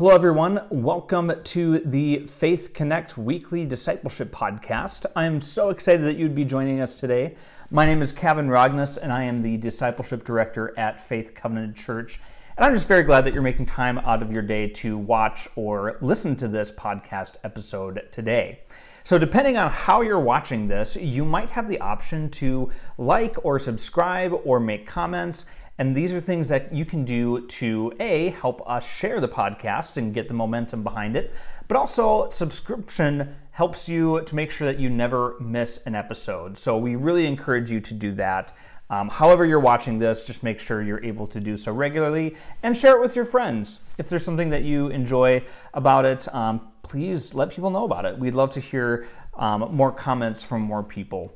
Hello, everyone. Welcome to the Faith Connect Weekly Discipleship Podcast. I am so excited that you'd be joining us today. My name is Kavan Rogness, and I am the Discipleship Director at Faith Covenant Church. And I'm just very glad that you're making time out of your day to watch or listen to this podcast episode today. So, depending on how you're watching this, you might have the option to like or subscribe or make comments. And these are things that you can do to A, help us share the podcast and get the momentum behind it, but also subscription helps you to make sure that you never miss an episode. So we really encourage you to do that. Um, however, you're watching this, just make sure you're able to do so regularly and share it with your friends. If there's something that you enjoy about it, um, please let people know about it. We'd love to hear um, more comments from more people.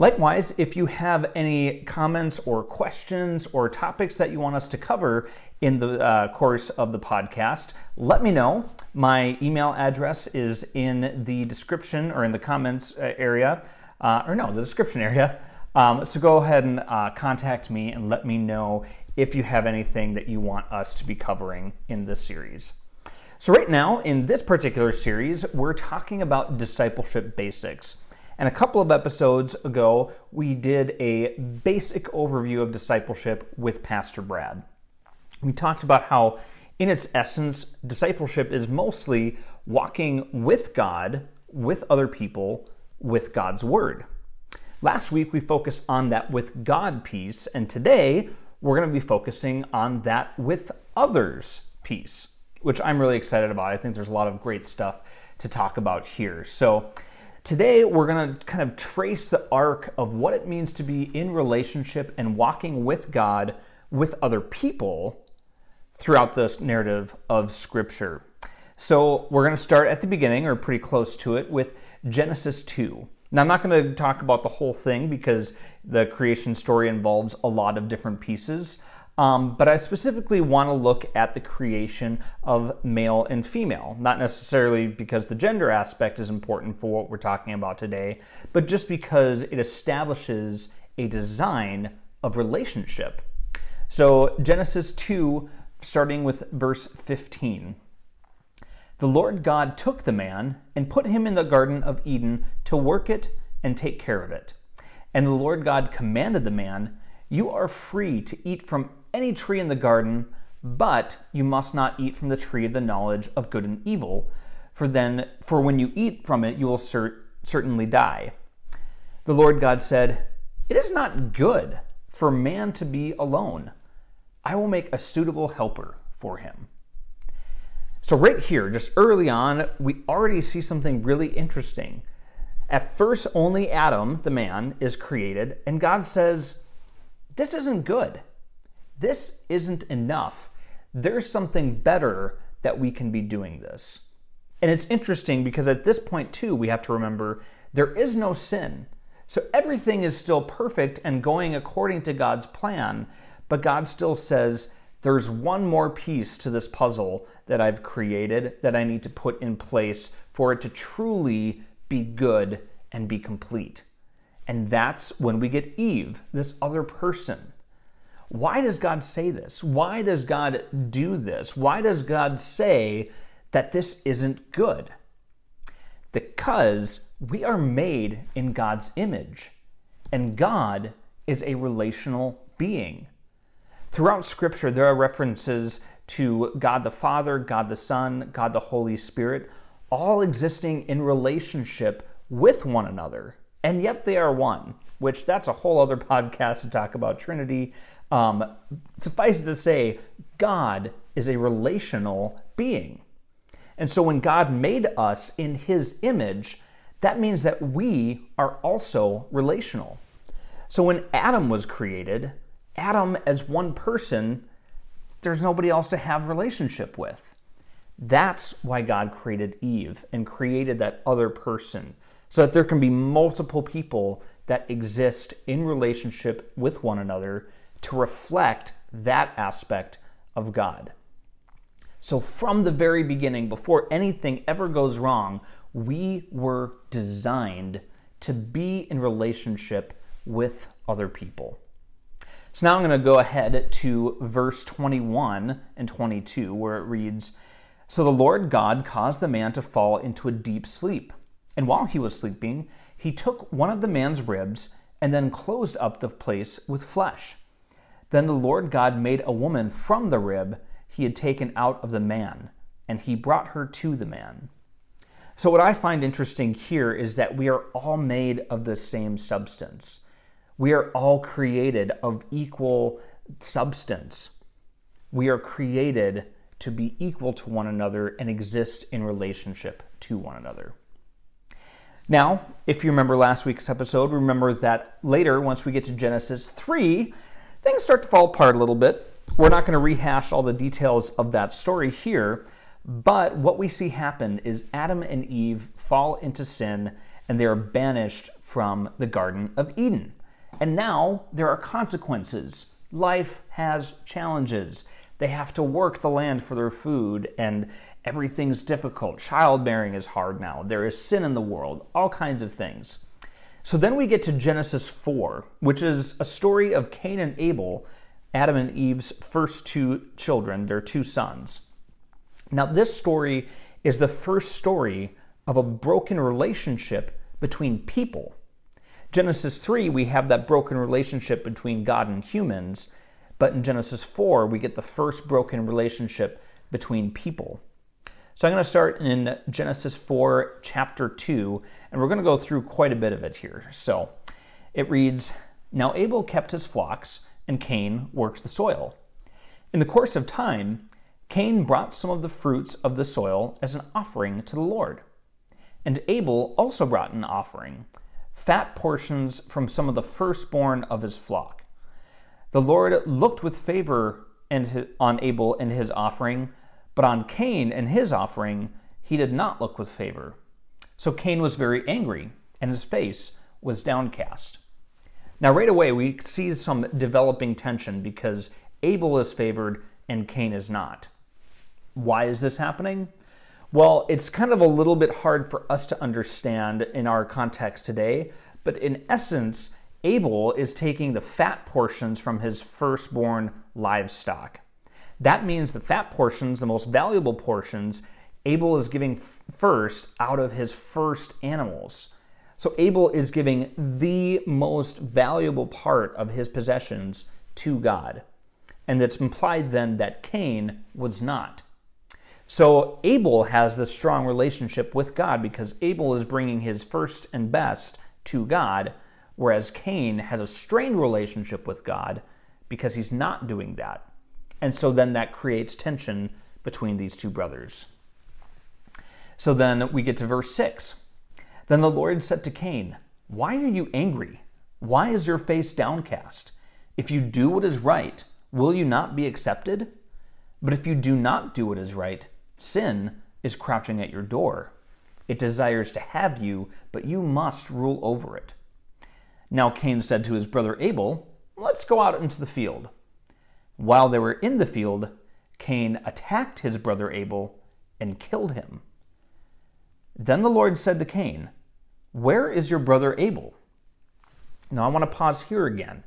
Likewise, if you have any comments or questions or topics that you want us to cover in the uh, course of the podcast, let me know. My email address is in the description or in the comments uh, area, uh, or no, the description area. Um, so go ahead and uh, contact me and let me know if you have anything that you want us to be covering in this series. So, right now, in this particular series, we're talking about discipleship basics. And a couple of episodes ago, we did a basic overview of discipleship with Pastor Brad. We talked about how, in its essence, discipleship is mostly walking with God, with other people, with God's Word. Last week, we focused on that with God piece, and today, we're going to be focusing on that with others piece, which I'm really excited about. I think there's a lot of great stuff to talk about here. So, Today, we're going to kind of trace the arc of what it means to be in relationship and walking with God with other people throughout this narrative of Scripture. So, we're going to start at the beginning, or pretty close to it, with Genesis 2. Now, I'm not going to talk about the whole thing because the creation story involves a lot of different pieces. Um, but I specifically want to look at the creation of male and female, not necessarily because the gender aspect is important for what we're talking about today, but just because it establishes a design of relationship. So, Genesis 2, starting with verse 15. The Lord God took the man and put him in the Garden of Eden to work it and take care of it. And the Lord God commanded the man, You are free to eat from any tree in the garden, but you must not eat from the tree of the knowledge of good and evil, for then for when you eat from it you will cer- certainly die. The Lord God said, It is not good for man to be alone. I will make a suitable helper for him. So, right here, just early on, we already see something really interesting. At first, only Adam, the man, is created, and God says, This isn't good this isn't enough. There's something better that we can be doing this. And it's interesting because at this point, too, we have to remember there is no sin. So everything is still perfect and going according to God's plan, but God still says, there's one more piece to this puzzle that I've created that I need to put in place for it to truly be good and be complete. And that's when we get Eve, this other person. Why does God say this? Why does God do this? Why does God say that this isn't good? Because we are made in God's image, and God is a relational being. Throughout Scripture, there are references to God the Father, God the Son, God the Holy Spirit, all existing in relationship with one another, and yet they are one, which that's a whole other podcast to talk about Trinity. Um, suffice it to say, God is a relational being. And so when God made us in his image, that means that we are also relational. So when Adam was created, Adam as one person, there's nobody else to have relationship with. That's why God created Eve and created that other person so that there can be multiple people that exist in relationship with one another to reflect that aspect of God. So, from the very beginning, before anything ever goes wrong, we were designed to be in relationship with other people. So, now I'm going to go ahead to verse 21 and 22, where it reads So the Lord God caused the man to fall into a deep sleep. And while he was sleeping, he took one of the man's ribs and then closed up the place with flesh. Then the Lord God made a woman from the rib he had taken out of the man, and he brought her to the man. So, what I find interesting here is that we are all made of the same substance. We are all created of equal substance. We are created to be equal to one another and exist in relationship to one another. Now, if you remember last week's episode, remember that later, once we get to Genesis 3, things start to fall apart a little bit. We're not going to rehash all the details of that story here, but what we see happen is Adam and Eve fall into sin and they are banished from the Garden of Eden. And now there are consequences. Life has challenges. They have to work the land for their food, and everything's difficult. Childbearing is hard now. There is sin in the world, all kinds of things. So then we get to Genesis 4, which is a story of Cain and Abel, Adam and Eve's first two children, their two sons. Now, this story is the first story of a broken relationship between people. Genesis 3, we have that broken relationship between God and humans. But in Genesis 4, we get the first broken relationship between people. So I'm going to start in Genesis 4, chapter 2, and we're going to go through quite a bit of it here. So it reads Now Abel kept his flocks, and Cain works the soil. In the course of time, Cain brought some of the fruits of the soil as an offering to the Lord. And Abel also brought an offering, fat portions from some of the firstborn of his flock. The Lord looked with favor on Abel and his offering, but on Cain and his offering he did not look with favor. So Cain was very angry, and his face was downcast. Now, right away, we see some developing tension because Abel is favored and Cain is not. Why is this happening? Well, it's kind of a little bit hard for us to understand in our context today, but in essence, Abel is taking the fat portions from his firstborn livestock. That means the fat portions, the most valuable portions, Abel is giving first out of his first animals. So Abel is giving the most valuable part of his possessions to God. And it's implied then that Cain was not. So Abel has this strong relationship with God because Abel is bringing his first and best to God whereas Cain has a strained relationship with God because he's not doing that. And so then that creates tension between these two brothers. So then we get to verse 6. Then the Lord said to Cain, Why are you angry? Why is your face downcast? If you do what is right, will you not be accepted? But if you do not do what is right, sin is crouching at your door. It desires to have you, but you must rule over it. Now Cain said to his brother Abel, Let's go out into the field. While they were in the field, Cain attacked his brother Abel and killed him. Then the Lord said to Cain, Where is your brother Abel? Now I want to pause here again.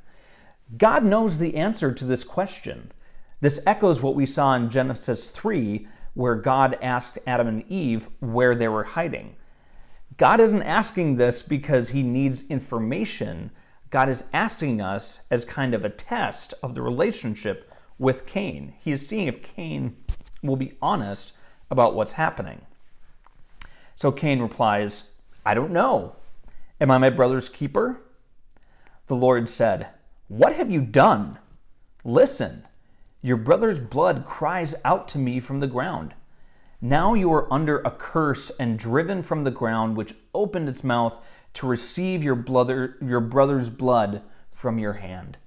God knows the answer to this question. This echoes what we saw in Genesis 3, where God asked Adam and Eve where they were hiding. God isn't asking this because he needs information. God is asking us as kind of a test of the relationship with Cain. He is seeing if Cain will be honest about what's happening. So Cain replies, I don't know. Am I my brother's keeper? The Lord said, What have you done? Listen, your brother's blood cries out to me from the ground. Now you are under a curse and driven from the ground, which opened its mouth to receive your, brother, your brother's blood from your hand.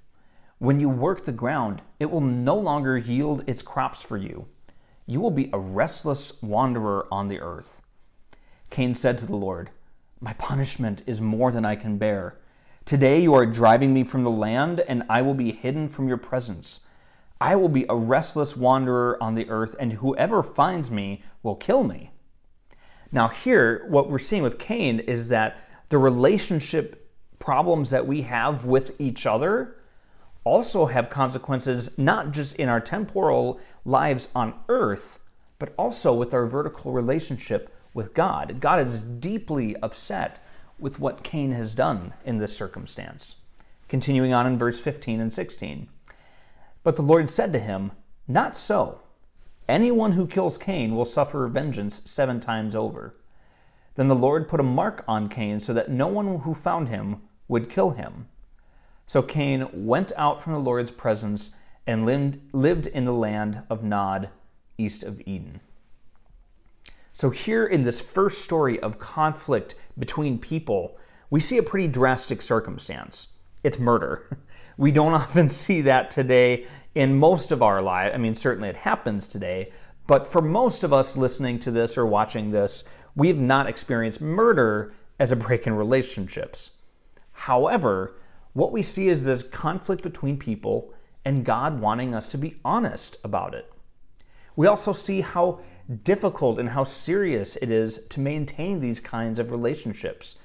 When you work the ground, it will no longer yield its crops for you. You will be a restless wanderer on the earth. Cain said to the Lord, My punishment is more than I can bear. Today you are driving me from the land, and I will be hidden from your presence. I will be a restless wanderer on the earth, and whoever finds me will kill me. Now, here, what we're seeing with Cain is that the relationship problems that we have with each other also have consequences not just in our temporal lives on earth, but also with our vertical relationship with God. God is deeply upset with what Cain has done in this circumstance. Continuing on in verse 15 and 16. But the Lord said to him, Not so. Anyone who kills Cain will suffer vengeance seven times over. Then the Lord put a mark on Cain so that no one who found him would kill him. So Cain went out from the Lord's presence and lived in the land of Nod, east of Eden. So, here in this first story of conflict between people, we see a pretty drastic circumstance. It's murder. We don't often see that today in most of our lives. I mean, certainly it happens today, but for most of us listening to this or watching this, we've not experienced murder as a break in relationships. However, what we see is this conflict between people and God wanting us to be honest about it. We also see how difficult and how serious it is to maintain these kinds of relationships.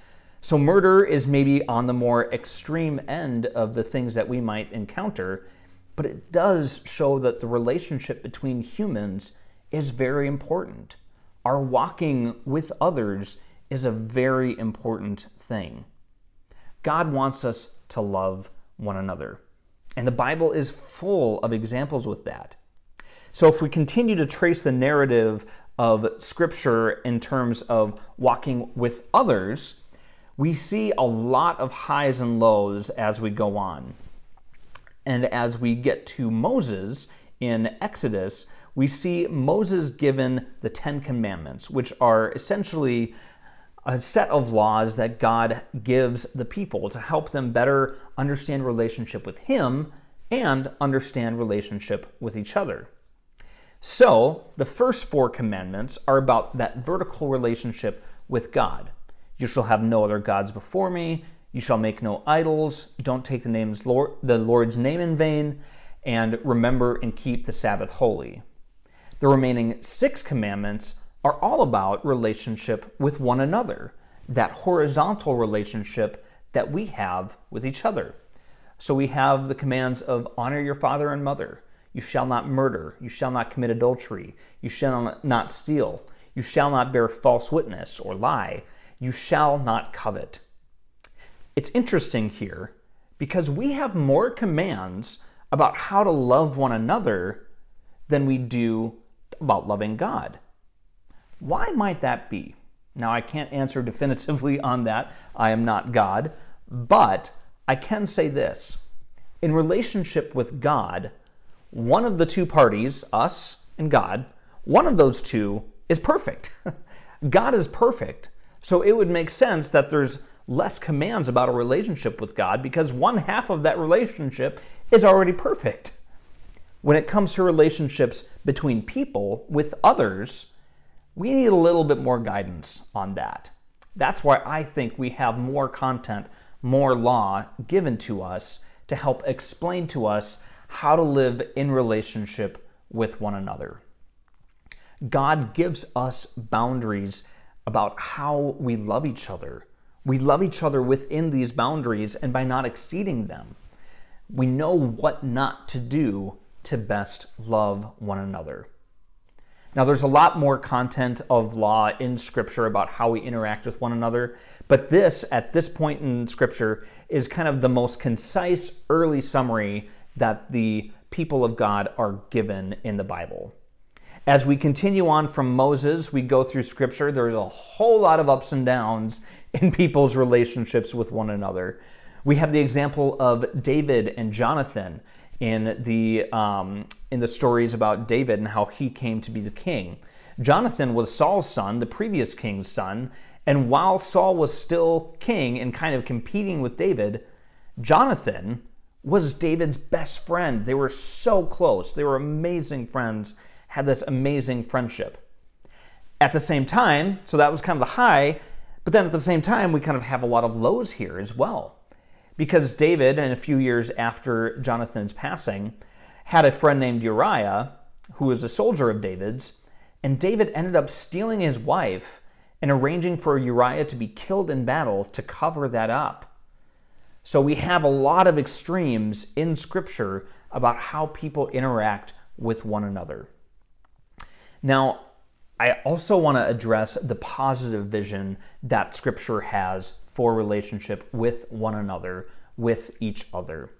So, murder is maybe on the more extreme end of the things that we might encounter, but it does show that the relationship between humans is very important. Our walking with others is a very important thing. God wants us to love one another. And the Bible is full of examples with that. So if we continue to trace the narrative of Scripture in terms of walking with others, we see a lot of highs and lows as we go on. And as we get to Moses in Exodus, we see Moses given the Ten Commandments, which are essentially a set of laws that God gives the people to help them better understand relationship with Him and understand relationship with each other. So, the first four commandments are about that vertical relationship with God. You shall have no other gods before me. You shall make no idols. Don't take the name's Lord, the Lord's name in vain, and remember and keep the Sabbath holy. The remaining six commandments are all about relationship with one another, that horizontal relationship that we have with each other. So we have the commands of honor your father and mother, you shall not murder. You shall not commit adultery. You shall not steal. You shall not bear false witness or lie. You shall not covet. It's interesting here because we have more commands about how to love one another than we do about loving God. Why might that be? Now, I can't answer definitively on that. I am not God. But I can say this in relationship with God, one of the two parties, us and God, one of those two is perfect. God is perfect. So it would make sense that there's less commands about a relationship with God because one half of that relationship is already perfect. When it comes to relationships between people with others, we need a little bit more guidance on that. That's why I think we have more content, more law given to us to help explain to us how to live in relationship with one another. God gives us boundaries about how we love each other. We love each other within these boundaries and by not exceeding them. We know what not to do to best love one another. Now, there's a lot more content of law in Scripture about how we interact with one another, but this, at this point in Scripture, is kind of the most concise early summary that the people of God are given in the Bible. As we continue on from Moses, we go through scripture, there's a whole lot of ups and downs in people's relationships with one another. We have the example of David and Jonathan in the, um, in the stories about David and how he came to be the king. Jonathan was Saul's son, the previous king's son, and while Saul was still king and kind of competing with David, Jonathan was David's best friend. They were so close. They were amazing friends, had this amazing friendship. At the same time, so that was kind of the high, but then at the same time, we kind of have a lot of lows here as well. Because David, and a few years after Jonathan's passing, had a friend named Uriah, who was a soldier of David's, and David ended up stealing his wife and arranging for Uriah to be killed in battle to cover that up. So we have a lot of extremes in Scripture about how people interact with one another. Now, I also want to address the positive vision that Scripture has for relationship with one another, with each other.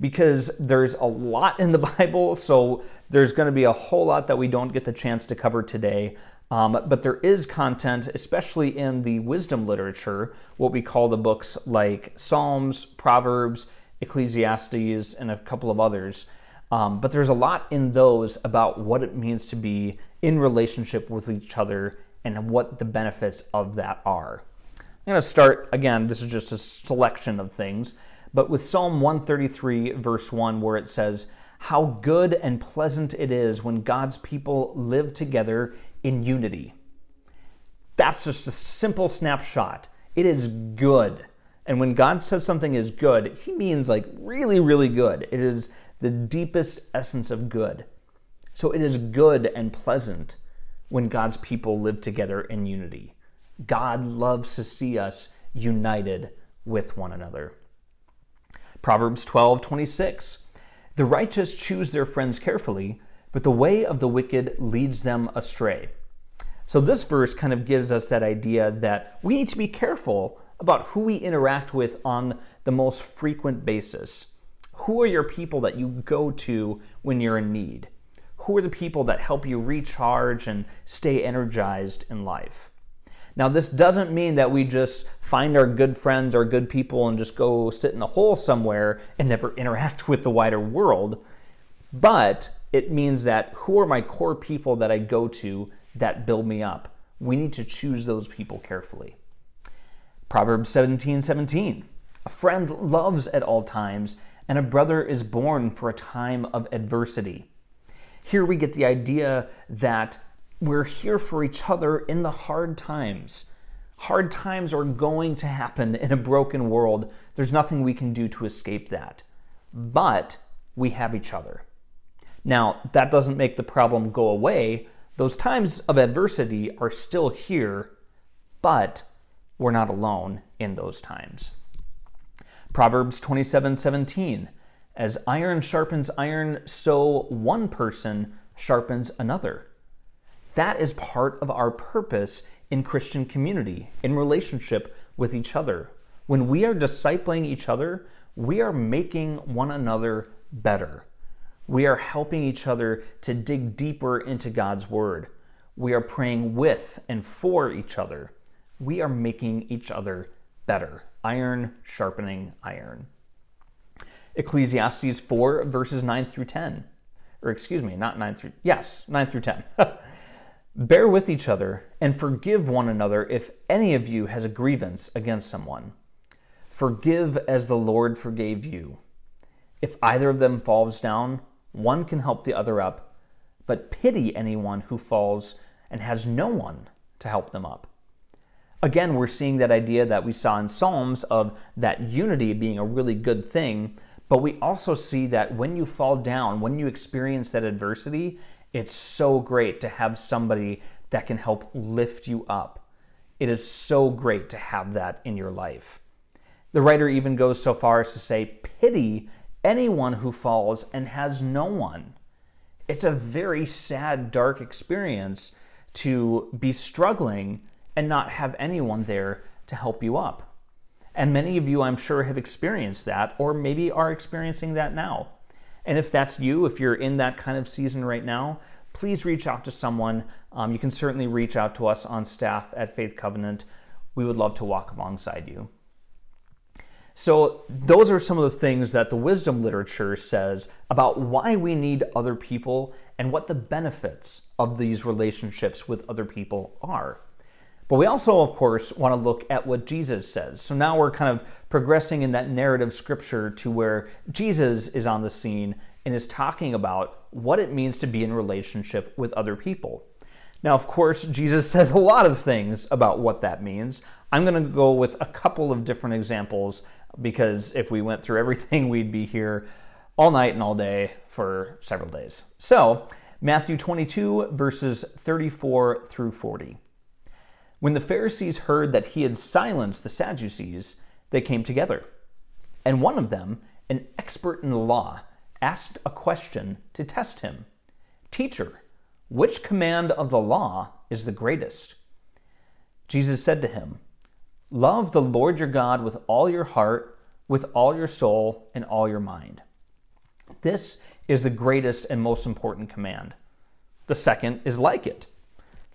Because there's a lot in the Bible, so there's going to be a whole lot that we don't get the chance to cover today. Um, but there is content, especially in the wisdom literature, what we call the books like Psalms, Proverbs, Ecclesiastes, and a couple of others. Um, but there's a lot in those about what it means to be in relationship with each other and what the benefits of that are. I'm going to start again, this is just a selection of things, but with Psalm 133, verse 1, where it says, How good and pleasant it is when God's people live together in unity. That's just a simple snapshot. It is good. And when God says something is good, he means like really, really good. It is the deepest essence of good. So it is good and pleasant when God's people live together in unity. God loves to see us united with one another. Proverbs 12 26. The righteous choose their friends carefully, but the way of the wicked leads them astray. So, this verse kind of gives us that idea that we need to be careful about who we interact with on the most frequent basis. Who are your people that you go to when you're in need? Who are the people that help you recharge and stay energized in life? Now, this doesn't mean that we just find our good friends, our good people, and just go sit in a hole somewhere and never interact with the wider world. But it means that who are my core people that I go to that build me up? We need to choose those people carefully. Proverbs 17 17. A friend loves at all times, and a brother is born for a time of adversity. Here we get the idea that we're here for each other in the hard times. Hard times are going to happen in a broken world. There's nothing we can do to escape that. But we have each other. Now, that doesn't make the problem go away. Those times of adversity are still here, but we're not alone in those times. Proverbs 27 17. As iron sharpens iron, so one person sharpens another. That is part of our purpose in Christian community, in relationship with each other. When we are discipling each other, we are making one another better. We are helping each other to dig deeper into God's Word. We are praying with and for each other. We are making each other better. Iron sharpening iron. Ecclesiastes 4, verses 9 through 10. Or excuse me, not 9 through, yes, 9 through 10. Bear with each other and forgive one another if any of you has a grievance against someone. Forgive as the Lord forgave you. If either of them falls down, one can help the other up, but pity anyone who falls and has no one to help them up. Again, we're seeing that idea that we saw in Psalms of that unity being a really good thing, but we also see that when you fall down, when you experience that adversity, it's so great to have somebody that can help lift you up. It is so great to have that in your life. The writer even goes so far as to say, pity anyone who falls and has no one. It's a very sad, dark experience to be struggling and not have anyone there to help you up. And many of you, I'm sure, have experienced that or maybe are experiencing that now. And if that's you, if you're in that kind of season right now, please reach out to someone. Um, you can certainly reach out to us on staff at Faith Covenant. We would love to walk alongside you. So, those are some of the things that the wisdom literature says about why we need other people and what the benefits of these relationships with other people are. But we also, of course, want to look at what Jesus says. So now we're kind of progressing in that narrative scripture to where Jesus is on the scene and is talking about what it means to be in relationship with other people. Now, of course, Jesus says a lot of things about what that means. I'm going to go with a couple of different examples because if we went through everything, we'd be here all night and all day for several days. So, Matthew 22, verses 34 through 40. When the Pharisees heard that he had silenced the Sadducees, they came together. And one of them, an expert in the law, asked a question to test him Teacher, Which command of the law is the greatest? Jesus said to him, Love the Lord your God with all your heart, with all your soul, and all your mind. This is the greatest and most important command. The second is like it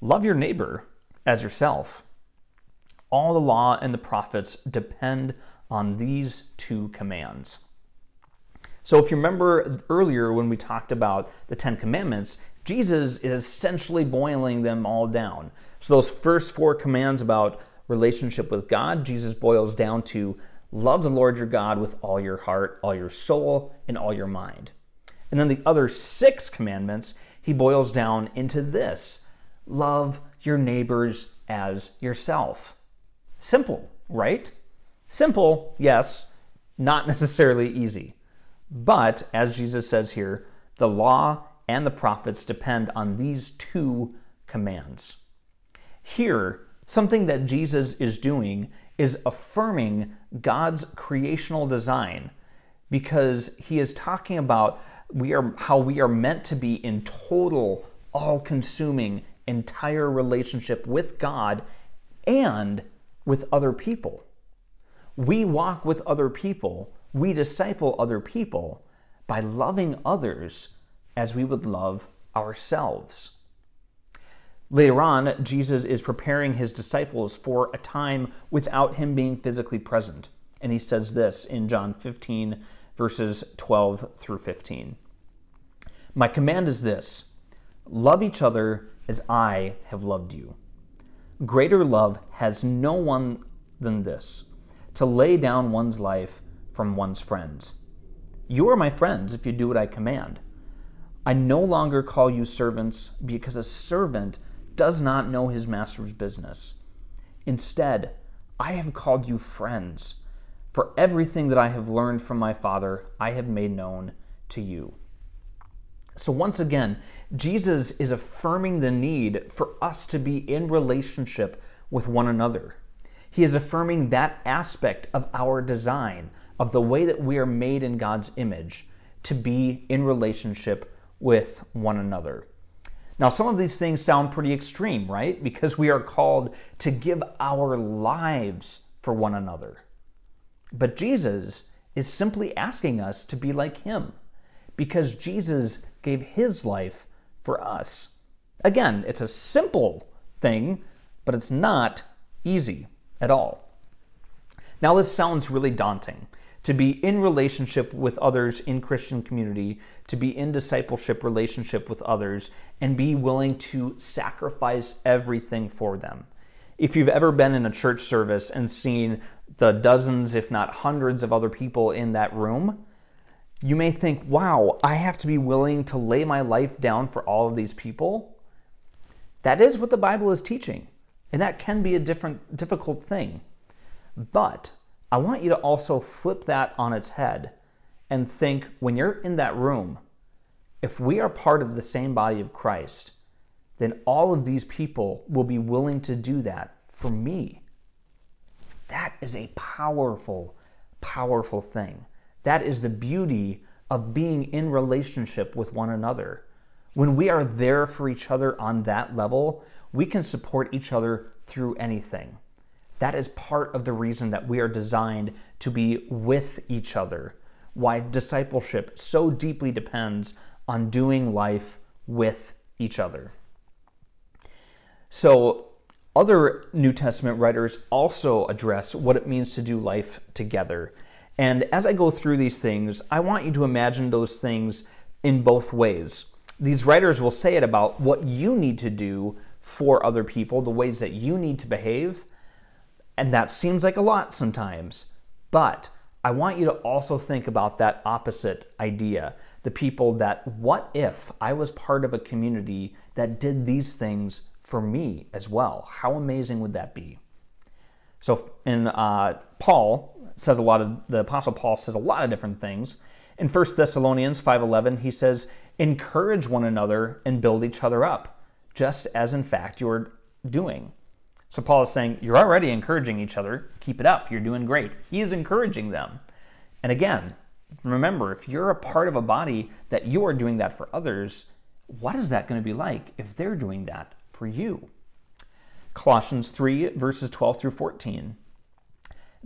love your neighbor as yourself. All the law and the prophets depend on these two commands. So, if you remember earlier when we talked about the Ten Commandments, Jesus is essentially boiling them all down. So, those first four commands about relationship with God, Jesus boils down to love the Lord your God with all your heart, all your soul, and all your mind. And then the other six commandments, he boils down into this love your neighbors as yourself. Simple, right? Simple, yes, not necessarily easy. But as Jesus says here, the law and the prophets depend on these two commands. Here, something that Jesus is doing is affirming God's creational design because he is talking about we are how we are meant to be in total all-consuming entire relationship with God and with other people. We walk with other people, we disciple other people by loving others as we would love ourselves. Later on, Jesus is preparing his disciples for a time without him being physically present. And he says this in John 15, verses 12 through 15. My command is this love each other as I have loved you. Greater love has no one than this to lay down one's life from one's friends. You are my friends if you do what I command. I no longer call you servants because a servant does not know his master's business. Instead, I have called you friends, for everything that I have learned from my Father I have made known to you. So, once again, Jesus is affirming the need for us to be in relationship with one another. He is affirming that aspect of our design, of the way that we are made in God's image, to be in relationship with one another. Now, some of these things sound pretty extreme, right? Because we are called to give our lives for one another. But Jesus is simply asking us to be like him because Jesus gave his life for us. Again, it's a simple thing, but it's not easy at all. Now, this sounds really daunting to be in relationship with others in Christian community, to be in discipleship relationship with others, and be willing to sacrifice everything for them. If you've ever been in a church service and seen the dozens, if not hundreds, of other people in that room, you may think, wow, I have to be willing to lay my life down for all of these people. That is what the Bible is teaching, and that can be a different, difficult thing. But I want you to also flip that on its head and think when you're in that room, if we are part of the same body of Christ, then all of these people will be willing to do that for me. That is a powerful, powerful thing. That is the beauty of being in relationship with one another. When we are there for each other on that level, we can support each other through anything. That is part of the reason that we are designed to be with each other. Why discipleship so deeply depends on doing life with each other. So, other New Testament writers also address what it means to do life together. And as I go through these things, I want you to imagine those things in both ways. These writers will say it about what you need to do for other people, the ways that you need to behave. And that seems like a lot sometimes. But I want you to also think about that opposite idea the people that, what if I was part of a community that did these things for me as well? How amazing would that be? So, in uh, Paul, says a lot of the apostle Paul says a lot of different things. In 1 Thessalonians 5:11, he says, "Encourage one another and build each other up, just as in fact you're doing." So Paul is saying, "You're already encouraging each other. Keep it up. You're doing great." He is encouraging them. And again, remember, if you're a part of a body that you are doing that for others, what is that going to be like if they're doing that for you? Colossians 3, verses 12 through 14.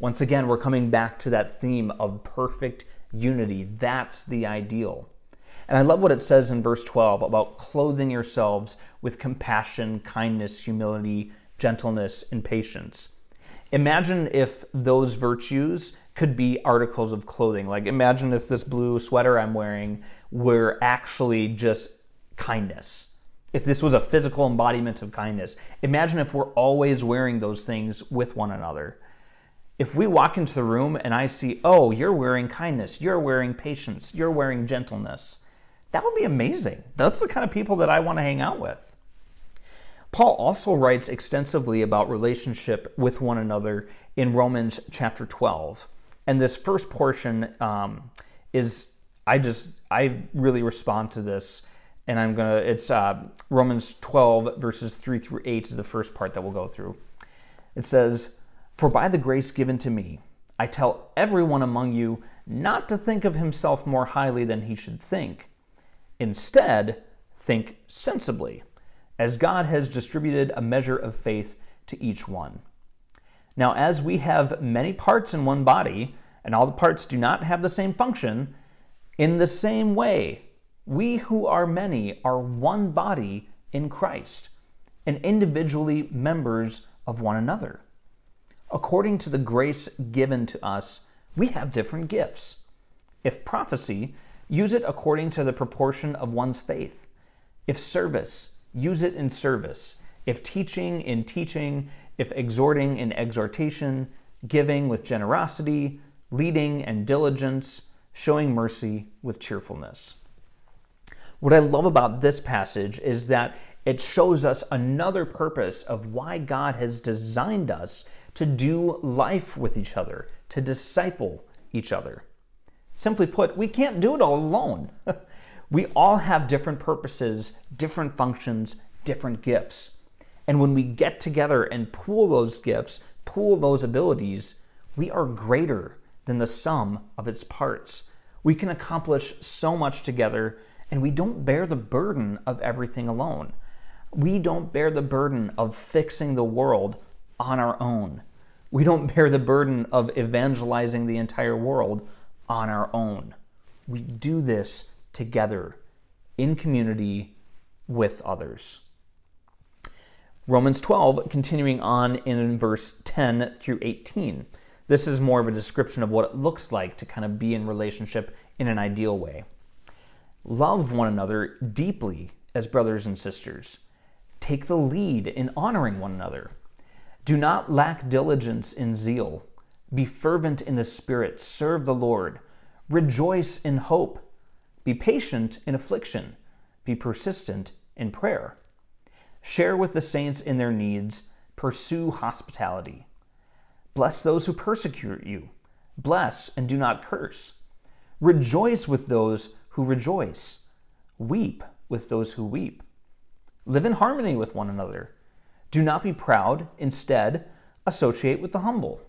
Once again, we're coming back to that theme of perfect unity. That's the ideal. And I love what it says in verse 12 about clothing yourselves with compassion, kindness, humility, gentleness, and patience. Imagine if those virtues could be articles of clothing. Like, imagine if this blue sweater I'm wearing were actually just kindness. If this was a physical embodiment of kindness. Imagine if we're always wearing those things with one another. If we walk into the room and I see, oh, you're wearing kindness, you're wearing patience, you're wearing gentleness, that would be amazing. That's the kind of people that I want to hang out with. Paul also writes extensively about relationship with one another in Romans chapter 12. And this first portion um, is, I just, I really respond to this. And I'm going to, it's uh, Romans 12, verses 3 through 8 is the first part that we'll go through. It says, For by the grace given to me, I tell everyone among you not to think of himself more highly than he should think. Instead, think sensibly as God has distributed a measure of faith to each one. Now, as we have many parts in one body, and all the parts do not have the same function, in the same way, we who are many are one body in Christ, and individually members of one another. According to the grace given to us, we have different gifts. If prophecy, use it according to the proportion of one's faith. If service, use it in service. If teaching, in teaching. If exhorting, in exhortation. Giving with generosity. Leading and diligence. Showing mercy with cheerfulness. What I love about this passage is that it shows us another purpose of why God has designed us to do life with each other, to disciple each other. Simply put, we can't do it all alone. We all have different purposes, different functions, different gifts. And when we get together and pool those gifts, pool those abilities, we are greater than the sum of its parts. We can accomplish so much together, and we don't bear the burden of everything alone. We don't bear the burden of fixing the world on our own. We don't bear the burden of evangelizing the entire world on our own. We do this together in community with others. Romans 12, continuing on in verse 10 through 18. This is more of a description of what it looks like to kind of be in relationship in an ideal way. Love one another deeply as brothers and sisters. Take the lead in honoring one another. Do not lack diligence in zeal. Be fervent in the Spirit. Serve the Lord. Rejoice in hope be patient in affliction. Be persistent in prayer. Share with the saints in their needs. Pursue hospitality. Bless those who persecute you. Bless and do not curse. Rejoice with those who rejoice. Weep with those who weep. Live in harmony with one another. Do not be proud. Instead, associate with the humble.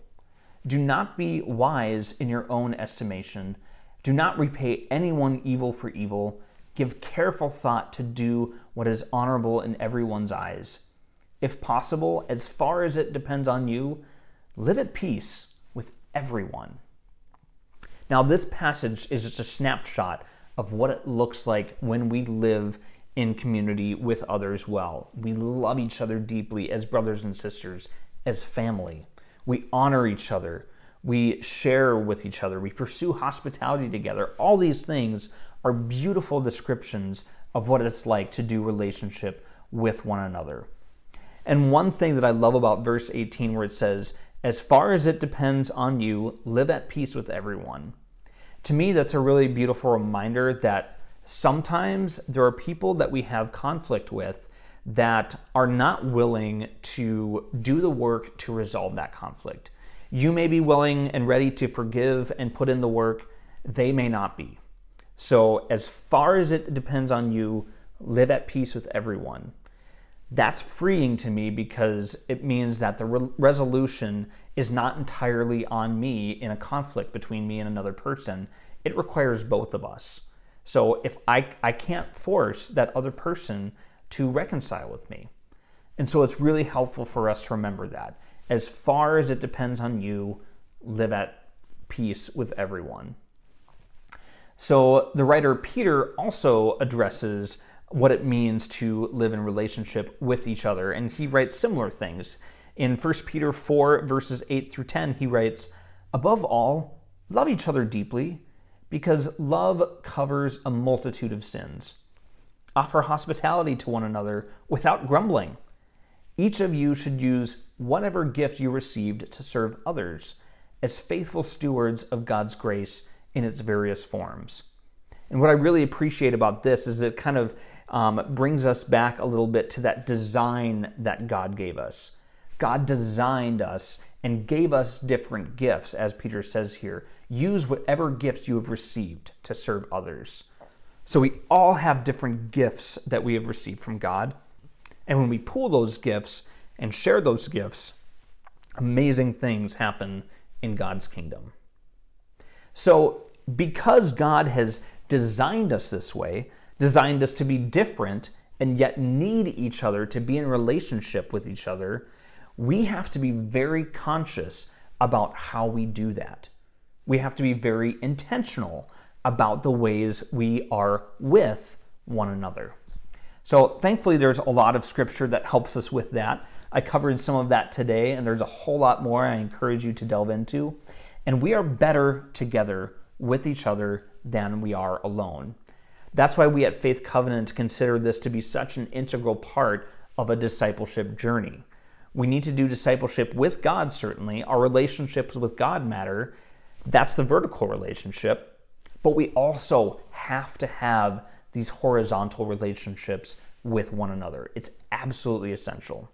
Do not be wise in your own estimation do not repay anyone evil for evil. Give careful thought to do what is honorable in everyone's eyes. If possible, as far as it depends on you, live at peace with everyone. Now, this passage is just a snapshot of what it looks like when we live in community with others well. We love each other deeply as brothers and sisters, as family. We honor each other we share with each other, we pursue hospitality together. All these things are beautiful descriptions of what it's like to do relationship with one another. And one thing that I love about verse 18, where it says, As far as it depends on you, live at peace with everyone. To me, that's a really beautiful reminder that sometimes there are people that we have conflict with that are not willing to do the work to resolve that conflict. You may be willing and ready to forgive and put in the work, they may not be. So, as far as it depends on you, live at peace with everyone. That's freeing to me because it means that the re- resolution is not entirely on me in a conflict between me and another person. It requires both of us. So if I, I can't force that other person to reconcile with me. And so it's really helpful for us to remember that. As far as it depends on you, live at peace with everyone. So the writer Peter also addresses what it means to live in relationship with each other, and he writes similar things. In 1 Peter 4, verses 8 through 10, he writes, Above all, love each other deeply because love covers a multitude of sins. Offer hospitality to one another without grumbling. Each of you should use whatever gift you received to serve others as faithful stewards of God's grace in its various forms. And what I really appreciate about this is it kind of um, brings us back a little bit to that design that God gave us. God designed us and gave us different gifts, as Peter says here. Use whatever gifts you have received to serve others. So we all have different gifts that we have received from God. And when we pool those gifts and share those gifts, amazing things happen in God's kingdom. So, because God has designed us this way, designed us to be different and yet need each other to be in relationship with each other, we have to be very conscious about how we do that. We have to be very intentional about the ways we are with one another. So, thankfully, there's a lot of scripture that helps us with that. I covered some of that today, and there's a whole lot more I encourage you to delve into. And we are better together with each other than we are alone. That's why we at Faith Covenant consider this to be such an integral part of a discipleship journey. We need to do discipleship with God, certainly. Our relationships with God matter. That's the vertical relationship. But we also have to have these horizontal relationships with one another. It's absolutely essential.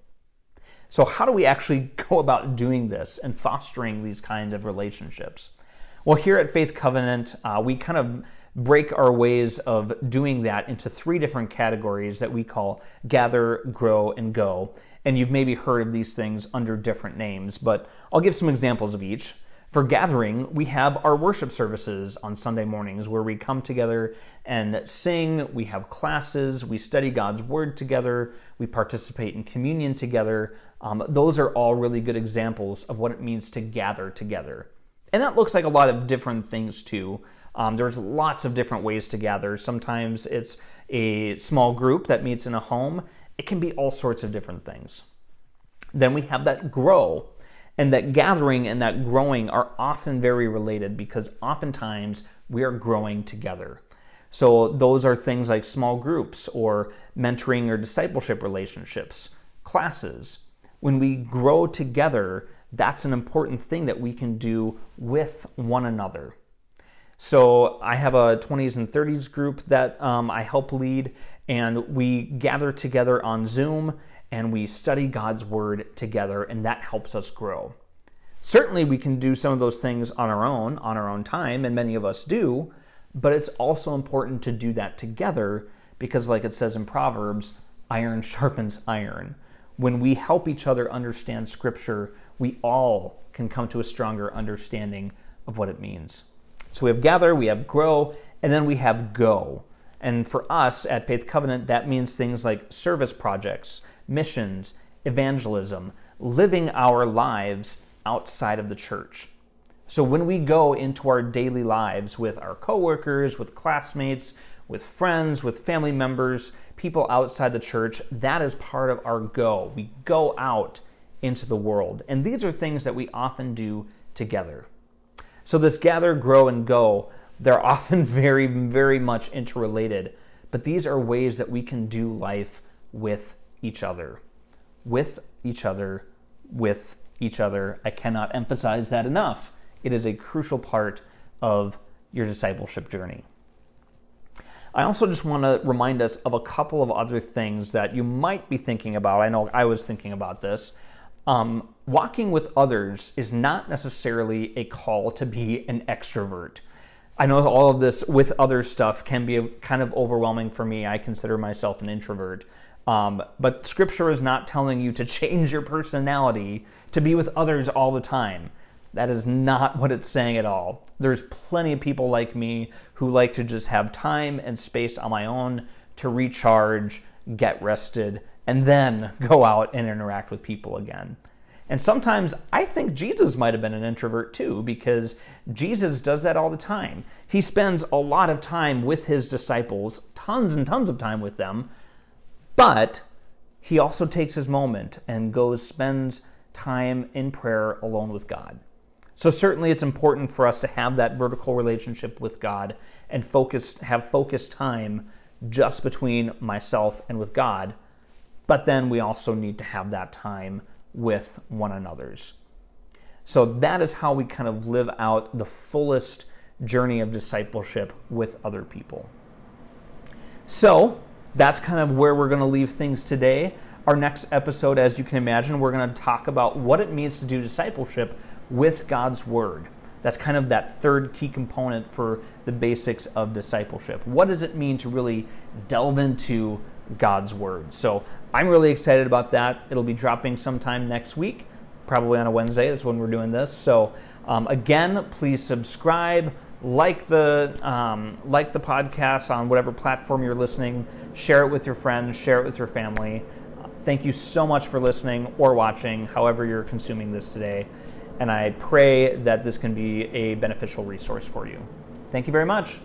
So, how do we actually go about doing this and fostering these kinds of relationships? Well, here at Faith Covenant, uh, we kind of break our ways of doing that into three different categories that we call gather, grow, and go. And you've maybe heard of these things under different names, but I'll give some examples of each. For gathering, we have our worship services on Sunday mornings where we come together and sing. We have classes, we study God's Word together, we participate in communion together. Um, those are all really good examples of what it means to gather together. And that looks like a lot of different things too. Um, there's lots of different ways to gather. Sometimes it's a small group that meets in a home. It can be all sorts of different things. Then we have that grow. And that gathering and that growing are often very related because oftentimes we are growing together. So, those are things like small groups or mentoring or discipleship relationships, classes. When we grow together, that's an important thing that we can do with one another. So I have a 20s and 30s group that um, I help lead, and we gather together on Zoom and we study God's Word together, and that helps us grow. Certainly, we can do some of those things on our own, on our own time, and many of us do, but it's also important to do that together because, like it says in Proverbs, iron sharpens iron. When we help each other understand Scripture, we all can come to a stronger understanding of what it means. So we have gather, we have grow, and then we have go. And for us at Faith Covenant, that means things like service projects, missions, evangelism, living our lives outside of the church. So when we go into our daily lives with our coworkers, with classmates, with friends, with family members, people outside the church, that is part of our go. We go out into the world. And these are things that we often do together. So, this gather, grow, and go, they're often very, very much interrelated. But these are ways that we can do life with each other. With each other, with each other. I cannot emphasize that enough. It is a crucial part of your discipleship journey. I also just want to remind us of a couple of other things that you might be thinking about. I know I was thinking about this. Um, walking with others is not necessarily a call to be an extrovert. I know all of this with other stuff can be kind of overwhelming for me. I consider myself an introvert. Um, but scripture is not telling you to change your personality to be with others all the time. That is not what it's saying at all. There's plenty of people like me who like to just have time and space on my own to recharge, get rested, and then go out and interact with people again. And sometimes I think Jesus might have been an introvert too, because Jesus does that all the time. He spends a lot of time with his disciples, tons and tons of time with them, but he also takes his moment and goes, spends time in prayer alone with God. So certainly it's important for us to have that vertical relationship with God and focus, have focused time just between myself and with God. But then we also need to have that time with one another's. So that is how we kind of live out the fullest journey of discipleship with other people. So that's kind of where we're going to leave things today. Our next episode, as you can imagine, we're going to talk about what it means to do discipleship with God's Word. That's kind of that third key component for the basics of discipleship. What does it mean to really delve into God's Word? So I'm really excited about that. It'll be dropping sometime next week, probably on a Wednesday. That's when we're doing this. So um, again, please subscribe, like the um, like the podcast on whatever platform you're listening. Share it with your friends. Share it with your family. Thank you so much for listening or watching, however you're consuming this today. And I pray that this can be a beneficial resource for you. Thank you very much.